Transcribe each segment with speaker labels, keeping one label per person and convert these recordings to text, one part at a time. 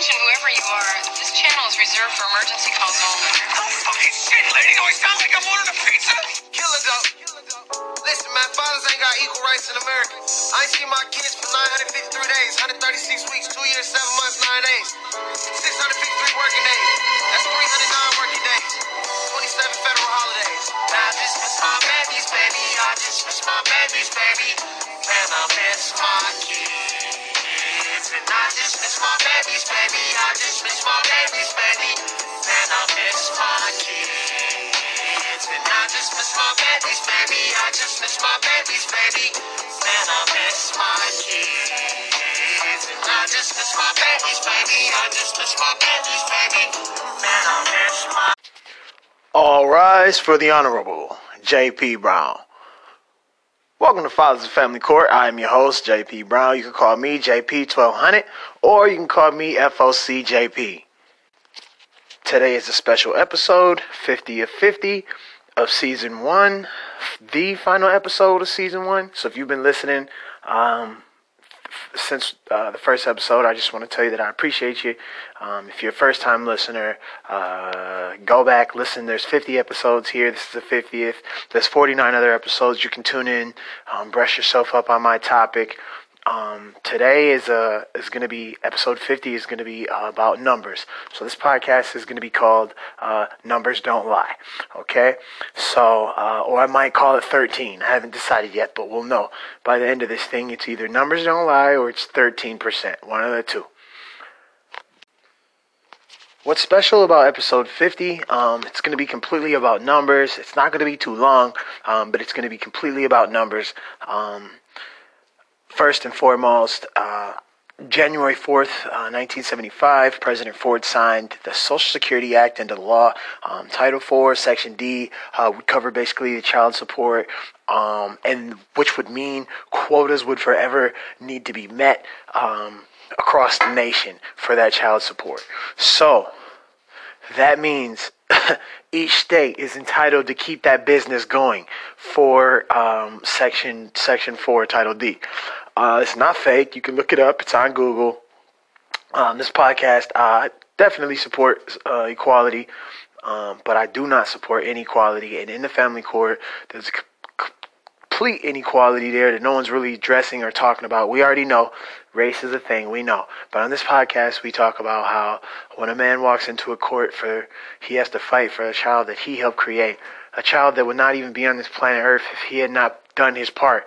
Speaker 1: Attention, whoever you are, this channel is reserved for emergency calls only.
Speaker 2: Oh, fucking shit, lady. Do I sound like I'm ordering a pizza?
Speaker 3: Killer dope. Listen, man, fathers ain't got equal rights in America. I ain't seen my kids for 953 days, 136 weeks, 2 years, 7 months, 9 days. 653 working days. That's 309 working days. 27 federal holidays.
Speaker 2: I just miss my babies, baby. I just miss my babies, baby. Man, I miss my kids. And I just miss my babies, baby. I just miss my babies, baby. Man, I miss my kids. And I just miss my babies, baby. I just miss my babies, baby. Man, I miss my kids. And I just miss my babies, baby. I just miss my babies, baby. Man, I miss my
Speaker 4: All rise for the Honorable J.P. Brown. Welcome to Fathers of Family Court. I am your host, J.P. Brown. You can call me JP1200 or you can call me FOCJP. Today is a special episode, 50 of 50 of season one, the final episode of season one. So if you've been listening, um, since uh, the first episode, I just want to tell you that I appreciate you. Um, if you're a first time listener, uh, go back, listen. There's 50 episodes here. This is the 50th. There's 49 other episodes. You can tune in, um, brush yourself up on my topic. Um, today is uh, is going to be episode 50 is going to be uh, about numbers. So this podcast is going to be called uh, Numbers Don't Lie. Okay, so uh, or I might call it 13. I haven't decided yet, but we'll know by the end of this thing. It's either Numbers Don't Lie or it's 13 percent. One of the two. What's special about episode 50? Um, it's going to be completely about numbers. It's not going to be too long, um, but it's going to be completely about numbers. Um, first and foremost, uh, January 4th, uh, 1975, President Ford signed the Social Security Act into law. Um, Title 4, Section D uh, would cover basically the child support, um, and which would mean quotas would forever need to be met um, across the nation for that child support. So that means each state is entitled to keep that business going for um, section section four title d. Uh, it's not fake. You can look it up. It's on google. Um, this podcast uh, definitely support uh, equality um, but i do not support inequality. And in the family court there's complete inequality there that no one's really addressing or talking about. We already know race is a thing we know. But on this podcast we talk about how when a man walks into a court for he has to fight for a child that he helped create a child that would not even be on this planet earth if he had not done his part.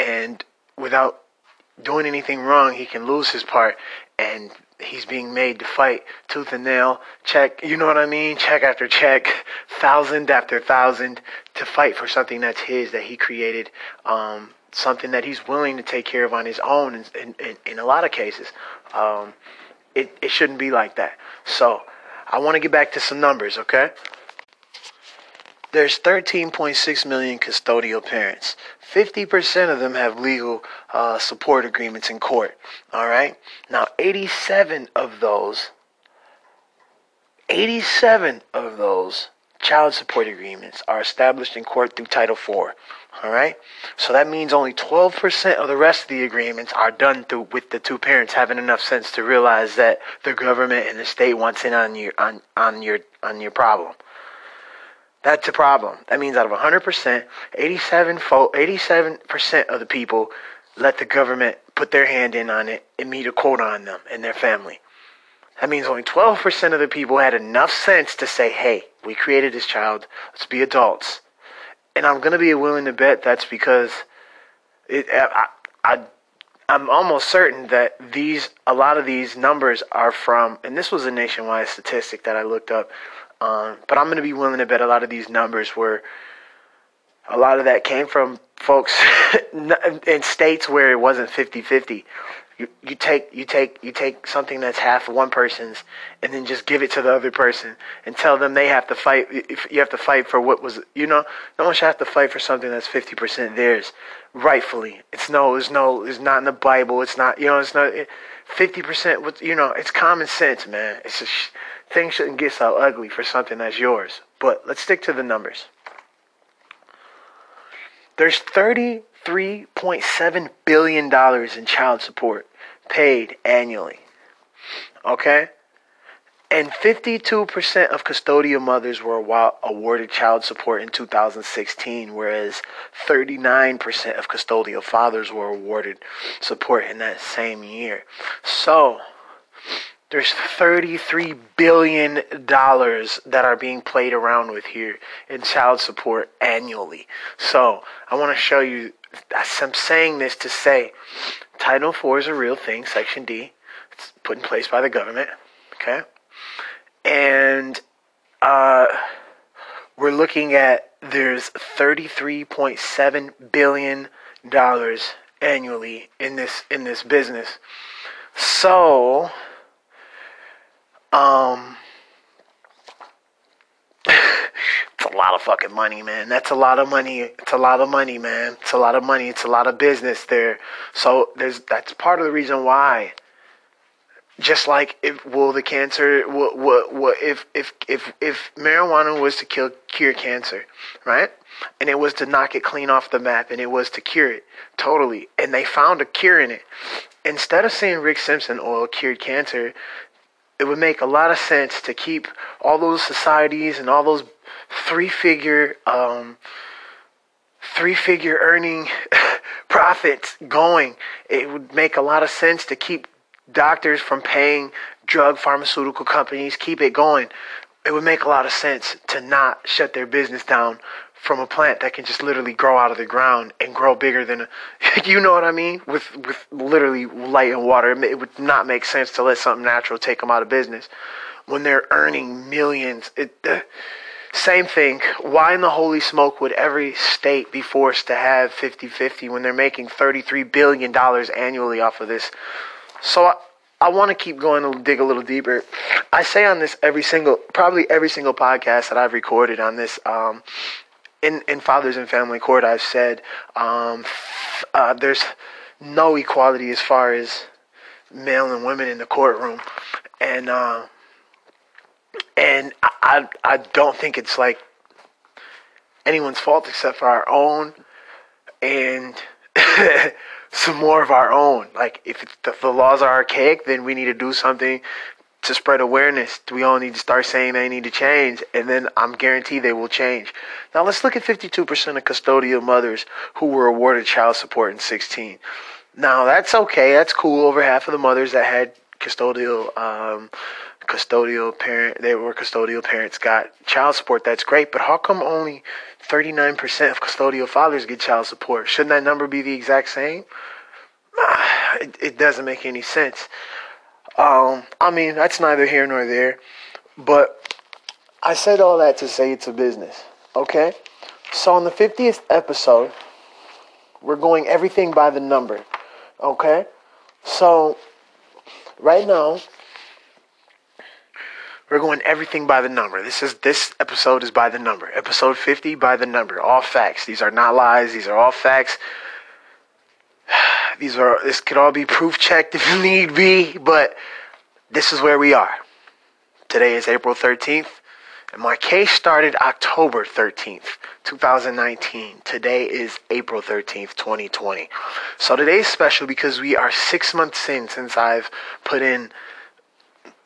Speaker 4: And without doing anything wrong he can lose his part. And he's being made to fight tooth and nail check you know what i mean? Check after check thousand after thousand to fight for something that's his that he created um, something that he's willing to take care of on his own in, in, in, a lot of cases um, it, it shouldn't be like that so i want to get back to some numbers okay there's 13.6 million custodial parents. 50% of them have legal uh, support agreements in court. All right? Now, 87 of those, 87 of those child support agreements are established in court through Title IV. All right? So that means only 12% of the rest of the agreements are done through with the two parents having enough sense to realize that the government and the state wants in on your on, on your on your problem. That's a problem. That means out of 100%, 87 fo- 87% of the people let the government put their hand in on it and meet a quota on them and their family. That means only 12% of the people had enough sense to say, hey, we created this child, let's be adults. And I'm going to be willing to bet that's because it, I, I, I'm almost certain that these, a lot of these numbers are from, and this was a nationwide statistic that I looked up, um, but I'm going to be willing to bet a lot of these numbers were, a lot of that came from folks in states where it wasn't 50 50 you, you take you take you take something that's half one person's and then just give it to the other person and tell them they have to fight you have to fight for what was you know no one should have to fight for something that's 50% theirs rightfully. It's no it's no it's not in the bible. It's not you know it's not 50% what you know it's common sense man. It's shouldn't get so ugly for something that's yours. But let's stick to the numbers. There's 33.7 billion dollars in child support paid annually. Okay? And 52% of custodial mothers were awarded child support in 2016, whereas 39% of custodial fathers were awarded support in that same year. So, there's 33 billion dollars that are being played around with here in child support annually. So, I want to show you I'm saying this to say Title IV is a real thing, Section D. It's put in place by the government, okay? And uh we're looking at there's 33.7 billion dollars annually in this in this business. So, um, it's a lot of fucking money, man. That's a lot of money. It's a lot of money, man. It's a lot of money. It's a lot of business there. So there's that's part of the reason why. Just like if will the cancer what what what if if if if marijuana was to kill cure cancer, right? And it was to knock it clean off the map and it was to cure it totally. And they found a cure in it. Instead of saying Rick Simpson oil cured cancer, it would make a lot of sense to keep all those societies and all those three figure um, three figure earning profits going. It would make a lot of sense to keep doctors from paying drug pharmaceutical companies, keep it going. It would make a lot of sense to not shut their business down from a plant that can just literally grow out of the ground and grow bigger than a, you know what I mean with with literally light and water it would not make sense to let something natural take them out of business when they're earning millions it uh, same thing. Why in the holy smoke would every state be forced to have 50-50 when they're making 33 billion dollars annually off of this? So I, I want to keep going and dig a little deeper. I say on this every single, probably every single podcast that I've recorded on this, um, in in Fathers and Family Court, I've said um, uh, there's no equality as far as male and women in the courtroom, and uh, I I don't think it's like anyone's fault except for our own, and some more of our own. Like if the, the laws are archaic, then we need to do something to spread awareness. We all need to start saying they need to change, and then I'm guaranteed they will change. Now let's look at 52% of custodial mothers who were awarded child support in 16. Now that's okay. That's cool. Over half of the mothers that had custodial um, custodial parent they were custodial parents got child support. That's great but how come only 39% of custodial fathers get child support? Shouldn't that number be the exact same? It, it doesn't make any sense. Um, i mean that's neither here nor there but i said all that to say it's a business okay? So on the 50th episode we're going everything by the number okay? So right now we're going everything by the number. This is this episode is by the number. Episode 50 by the number. All facts. These are not lies. These are all facts. These are this could all be proof checked if you need be, but this is where we are. Today is April 13th, and my case started October 13th, 2019. Today is April 13th, 2020. So today is special because we are six months in since I've put in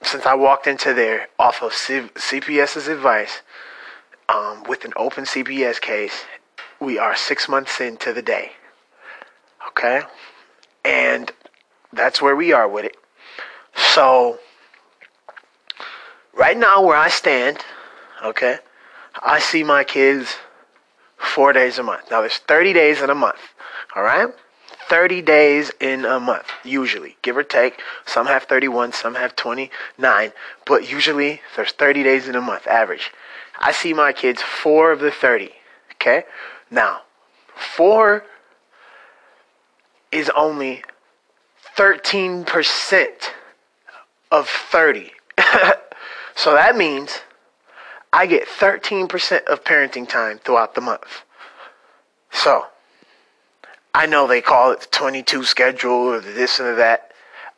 Speaker 4: since I walked into there off of C- CPS's advice um, with an open CPS case, we are six months into the day. Okay? And that's where we are with it. So, right now, where I stand, okay, I see my kids four days a month. Now, there's 30 days in a month. All right? 30 days in a month, usually, give or take. Some have 31, some have 29, but usually there's 30 days in a month, average. I see my kids four of the 30, okay? Now, four is only 13% of 30. so that means I get 13% of parenting time throughout the month. So, I know they call it the 22 schedule or this and that.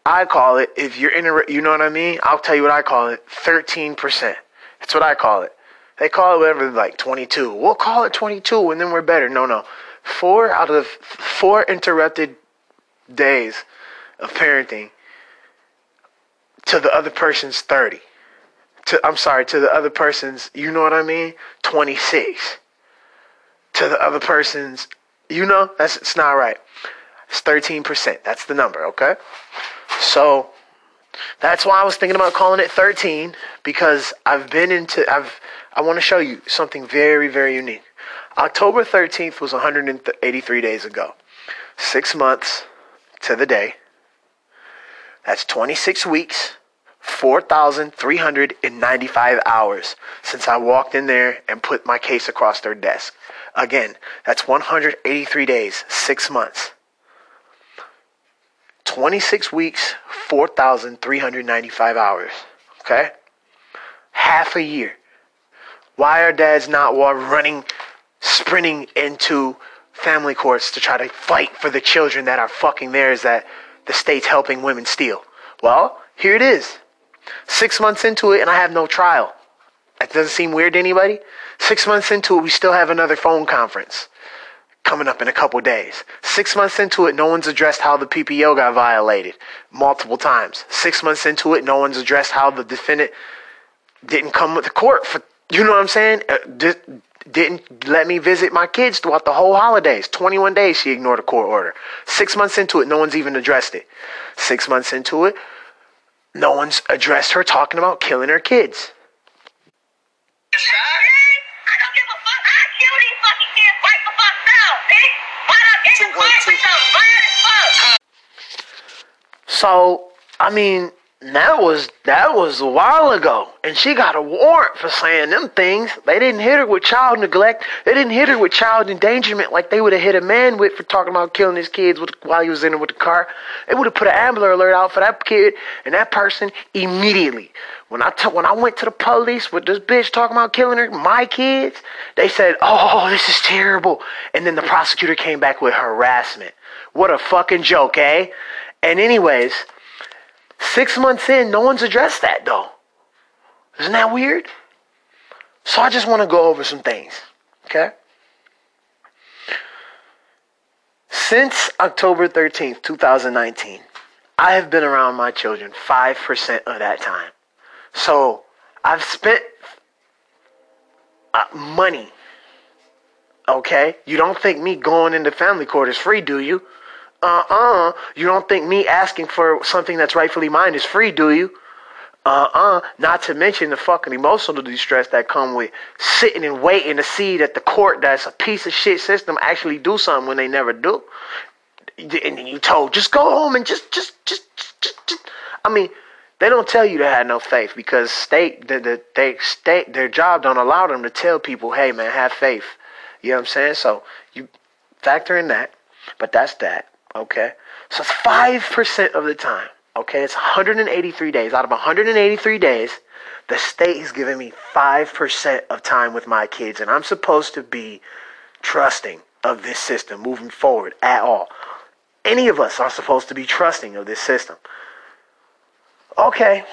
Speaker 4: I call it, if you're in a, you know what I mean? I'll tell you what I call it 13%. That's what I call it. They call it whatever, like 22. We'll call it 22 and then we're better. No, no. Four out of four interrupted days of parenting to the other person's 30. To I'm sorry, to the other person's, you know what I mean? 26. To the other person's, you know, that's it's not right. It's 13%. That's the number, okay? So that's why I was thinking about calling it 13 because I've been into I've I want to show you something very very unique. October 13th was 183 days ago. 6 months to the day. That's 26 weeks, 4,395 hours since I walked in there and put my case across their desk. Again, that's 183 days, 6 months. 26 weeks, 4,395 hours. Okay? Half a year. Why are dads not running, sprinting into family courts to try to fight for the children that are fucking theirs that the state's helping women steal? Well, here it is. Six months into it, and I have no trial. That doesn't seem weird to anybody. Six months into it, we still have another phone conference coming up in a couple days. Six months into it, no one's addressed how the PPO got violated multiple times. Six months into it, no one's addressed how the defendant didn't come with the court for, you know what I'm saying? Uh, di- didn't let me visit my kids throughout the whole holidays. 21 days she ignored a court order. Six months into it, no one's even addressed it. Six months into it, no one's addressed her talking about killing her kids.
Speaker 5: I don't give a fuck. I kill these fucking kids right the fuck now, bitch. Why not in the car with them? Bad as fuck.
Speaker 4: So, I mean, that was that was a while ago, and she got a warrant for saying them things. They didn't hit her with child neglect. They didn't hit her with child endangerment like they would have hit a man with for talking about killing his kids with, while he was in it with the car. They would have put an Amber alert out for that kid and that person immediately. When I t- when I went to the police with this bitch talking about killing her, my kids, they said, "Oh, this is terrible," and then the prosecutor came back with harassment. What a fucking joke, eh? And anyways. Six months in, no one's addressed that though. Isn't that weird? So I just want to go over some things. Okay? Since October 13th, 2019, I have been around my children 5% of that time. So I've spent uh, money. Okay? You don't think me going into family court is free, do you? Uh-uh. You don't think me asking for something that's rightfully mine is free, do you? Uh-uh. Not to mention the fucking emotional distress that come with sitting and waiting to see that the court that's a piece of shit system actually do something when they never do. And you told, just go home and just, just, just, just, just, just. I mean, they don't tell you to have no faith because state, the, the, they state, their job don't allow them to tell people, hey man, have faith. You know what I'm saying? So you factor in that, but that's that. Okay. So it's 5% of the time. Okay. It's 183 days. Out of 183 days, the state is giving me 5% of time with my kids. And I'm supposed to be trusting of this system moving forward at all. Any of us are supposed to be trusting of this system. Okay.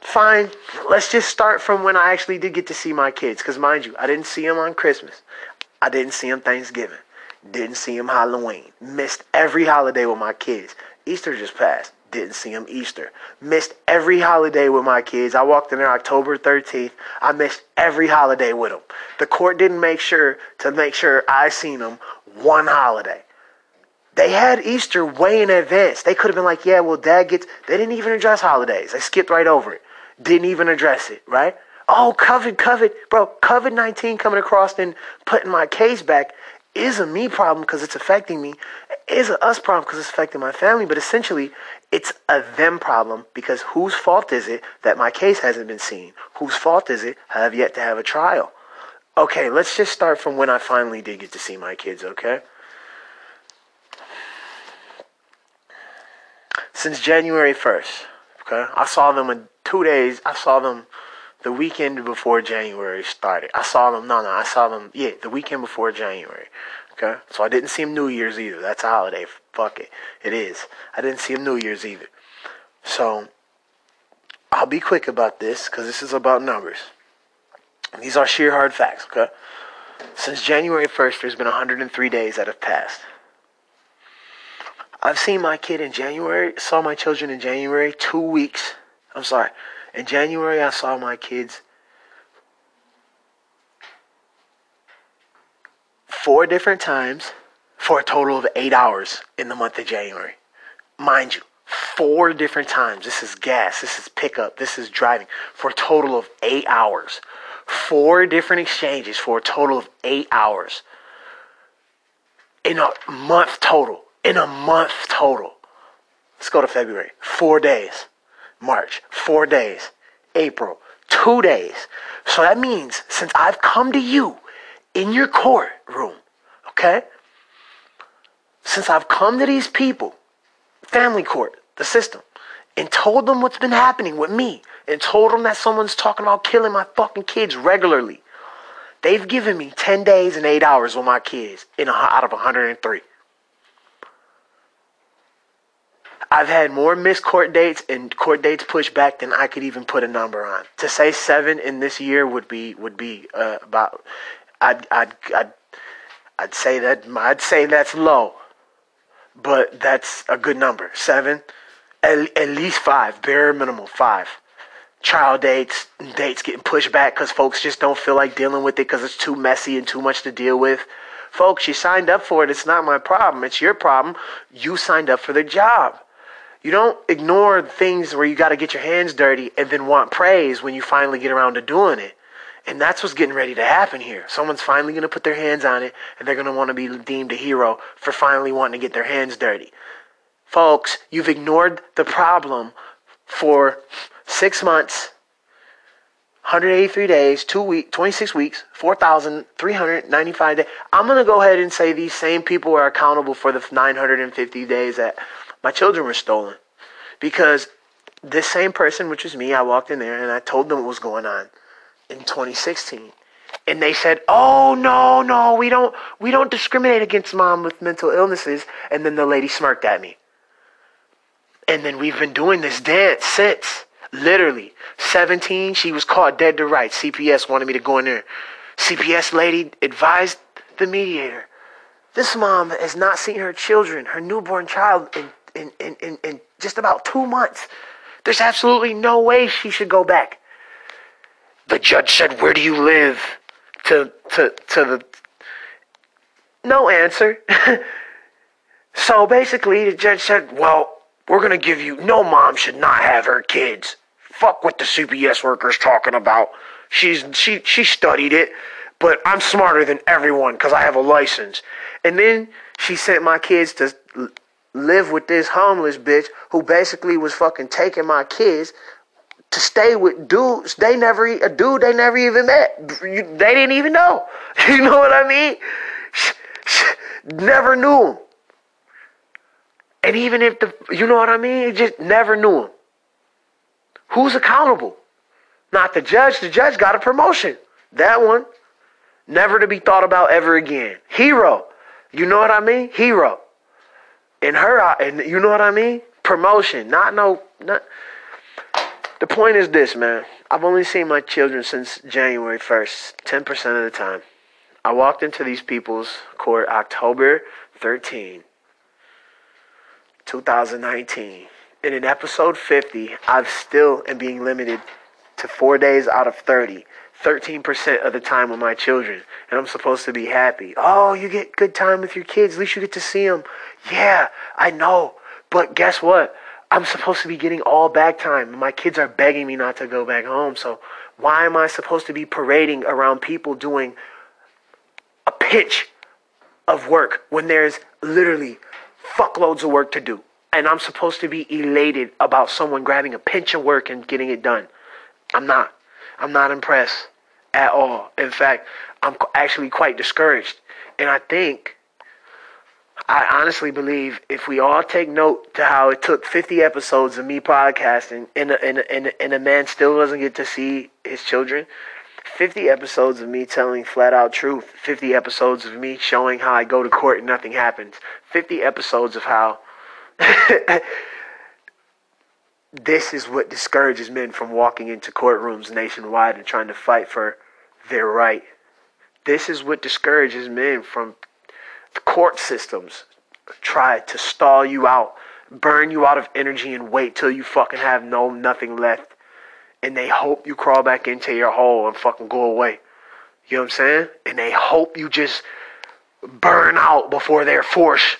Speaker 4: Fine. Let's just start from when I actually did get to see my kids. Because, mind you, I didn't see them on Christmas. I didn't see them Thanksgiving. Didn't see him Halloween. Missed every holiday with my kids. Easter just passed. Didn't see him Easter. Missed every holiday with my kids. I walked in there October 13th. I missed every holiday with them. The court didn't make sure to make sure I seen them one holiday. They had Easter way in advance. They could have been like, yeah, well, dad gets. They didn't even address holidays. They skipped right over it. Didn't even address it, right? Oh, COVID, COVID, bro, COVID 19 coming across and putting my case back is a me problem because it's affecting me, is a us problem because it's affecting my family, but essentially it's a them problem because whose fault is it that my case hasn't been seen? Whose fault is it I have yet to have a trial? Okay, let's just start from when I finally did get to see my kids, okay? Since January 1st, okay? I saw them in two days. I saw them the weekend before January started. I saw them, no, no, I saw them, yeah, the weekend before January. Okay? So I didn't see them New Year's either. That's a holiday. Fuck it. It is. I didn't see them New Year's either. So I'll be quick about this because this is about numbers. These are sheer hard facts, okay? Since January 1st, there's been 103 days that have passed. I've seen my kid in January, saw my children in January, two weeks I'm sorry. In January, I saw my kids four different times for a total of eight hours in the month of January. Mind you, four different times. This is gas, this is pickup, this is driving for a total of eight hours. Four different exchanges for a total of eight hours in a month total. In a month total. Let's go to February. Four days. March. Four days. April. Two days. So that means since I've come to you in your courtroom, okay? Since I've come to these people, family court, the system, and told them what's been happening with me, and told them that someone's talking about killing my fucking kids regularly, they've given me 10 days and 8 hours with my kids in a, out of 103. I've had more missed court dates and court dates pushed back than I could even put a number on. To say seven in this year would be would be uh, about. I'd I'd I'd I'd say that I'd say that's low, but that's a good number. Seven, at, at least five, bare minimum five. Trial dates, dates getting pushed back because folks just don't feel like dealing with it because it's too messy and too much to deal with. Folks, you signed up for it. It's not my problem. It's your problem. You signed up for the job. You don't ignore things where you got to get your hands dirty and then want praise when you finally get around to doing it. And that's what's getting ready to happen here. Someone's finally going to put their hands on it and they're going to want to be deemed a hero for finally wanting to get their hands dirty. Folks, you've ignored the problem for six months, 183 days, two week, 26 weeks, 4,395 days. I'm going to go ahead and say these same people are accountable for the 950 days that my children were stolen. Because this same person, which was me, I walked in there and I told them what was going on in 2016. And they said, "Oh no, no, we don't we don't discriminate against mom with mental illnesses." And then the lady smirked at me. And then we've been doing this dance since. Literally. 17, she was caught dead to rights. CPS wanted me to go in there. CPS lady advised the mediator. This mom has not seen her children, her newborn child, in, in, in, in, in just about two months. There's absolutely no way she should go back. The judge said, Where do you live? To, to, to the. No answer. so basically, the judge said, Well, we're going to give you. No mom should not have her kids. Fuck what the CPS worker's talking about. She's she she studied it, but I'm smarter than everyone because I have a license. And then she sent my kids to live with this homeless bitch who basically was fucking taking my kids to stay with dudes they never a dude they never even met. They didn't even know. You know what I mean? Never knew him. And even if the you know what I mean, just never knew him. Who's accountable? Not the judge. The judge got a promotion. That one. Never to be thought about ever again. Hero. You know what I mean? Hero. In her uh, and you know what I mean? Promotion. Not no not the point is this, man. I've only seen my children since January 1st, 10% of the time. I walked into these people's court October 13, 2019. And in episode 50, I've still am being limited to four days out of 30. 13% of the time with my children. And I'm supposed to be happy. Oh, you get good time with your kids. At least you get to see them. Yeah, I know. But guess what? I'm supposed to be getting all back time. My kids are begging me not to go back home. So why am I supposed to be parading around people doing a pitch of work when there's literally fuckloads of work to do? And I'm supposed to be elated about someone grabbing a pinch of work and getting it done. I'm not. I'm not impressed at all. In fact, I'm actually quite discouraged. And I think, I honestly believe if we all take note to how it took 50 episodes of me podcasting and a, and a, and a, and a man still doesn't get to see his children, 50 episodes of me telling flat out truth, 50 episodes of me showing how I go to court and nothing happens, 50 episodes of how this is what discourages men from walking into courtrooms nationwide and trying to fight for their right. This is what discourages men from the court systems try to stall you out burn you out of energy and wait till you fucking have no nothing left. And they hope you crawl back into your hole and fucking go away. You know what I'm saying? And they hope you just burn out before they're forced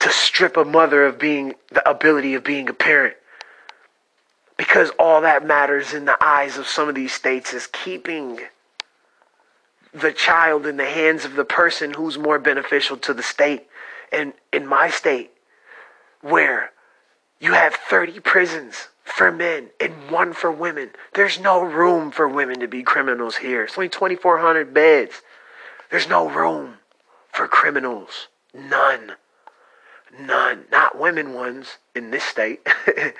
Speaker 4: to strip a mother of being the ability of being a parent. Because all that matters in the eyes of some of these states is keeping the child in the hands of the person who's more beneficial to the state. And in my state, where you have 30 prisons for men and one for women, there's no room for women to be criminals here. It's only 2,400 beds. There's no room for criminals. None. None. Not women ones in this state.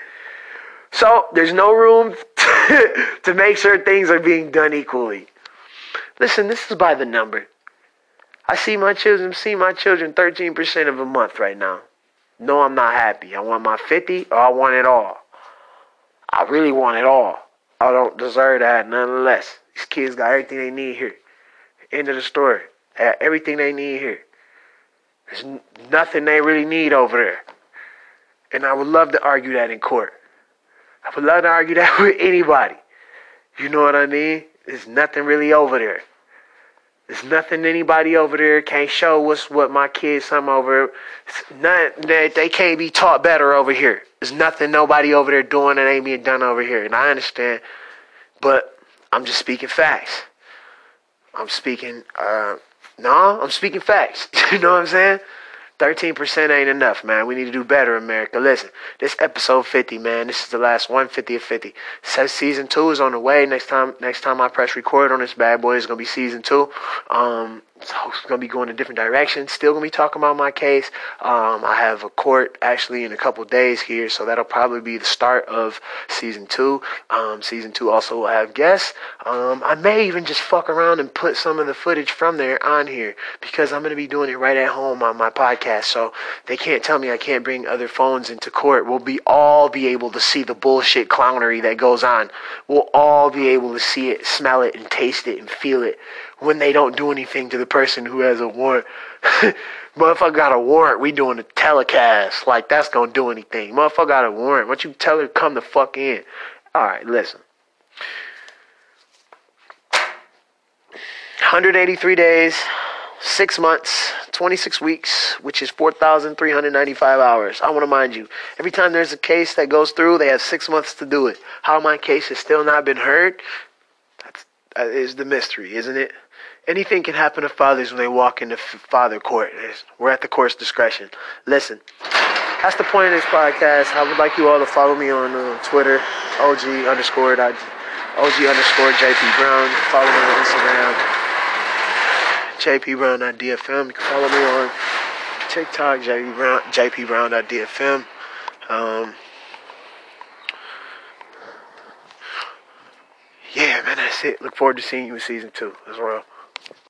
Speaker 4: so there's no room to make sure things are being done equally. Listen, this is by the number. I see my children, see my children 13% of a month right now. No, I'm not happy. I want my 50 or I want it all. I really want it all. I don't deserve that nonetheless. These kids got everything they need here. End of the story. They have everything they need here. There's nothing they really need over there. And I would love to argue that in court. I would love to argue that with anybody. You know what I mean? There's nothing really over there. There's nothing anybody over there can't show us what my kids some over. Nothing that they can't be taught better over here. There's nothing nobody over there doing that ain't being done over here, and I understand. But I'm just speaking facts. I'm speaking. Uh, no, I'm speaking facts. you know what I'm saying? 13% ain't enough, man. We need to do better, America. Listen, this episode 50, man. This is the last 150 of 50. Says season two is on the way. Next time, next time I press record on this bad boy it's gonna be season two. Um, it's gonna be going a different direction. Still gonna be talking about my case. Um, I have a court actually in a couple days here, so that'll probably be the start of season two. Um, season two also will have guests. Um, I may even just fuck around and put some of the footage from there on here because I'm gonna be doing it right at home on my podcast. So they can't tell me I can't bring other phones into court. We'll be all be able to see the bullshit clownery that goes on. We'll all be able to see it, smell it, and taste it and feel it when they don't do anything to the person who has a warrant. Motherfucker got a warrant, we doing a telecast. Like that's gonna do anything. Motherfucker got a warrant. Don't you tell her to come the fuck in? Alright, listen. 183 days, six months, 26 weeks, which is 4,395 hours. I want to mind you, every time there's a case that goes through, they have six months to do it. How my case has still not been heard, that's, that is the mystery, isn't it? Anything can happen to fathers when they walk into father court. We're at the court's discretion. Listen, that's the point of this podcast. I would like you all to follow me on uh, Twitter, OG underscore OG underscore JP Brown. Follow me on Instagram, JP Brown.dfm. You can follow me on TikTok, JP Brown, JP Brown.dfm. Um, yeah, man, that's it. Look forward to seeing you in season two as well.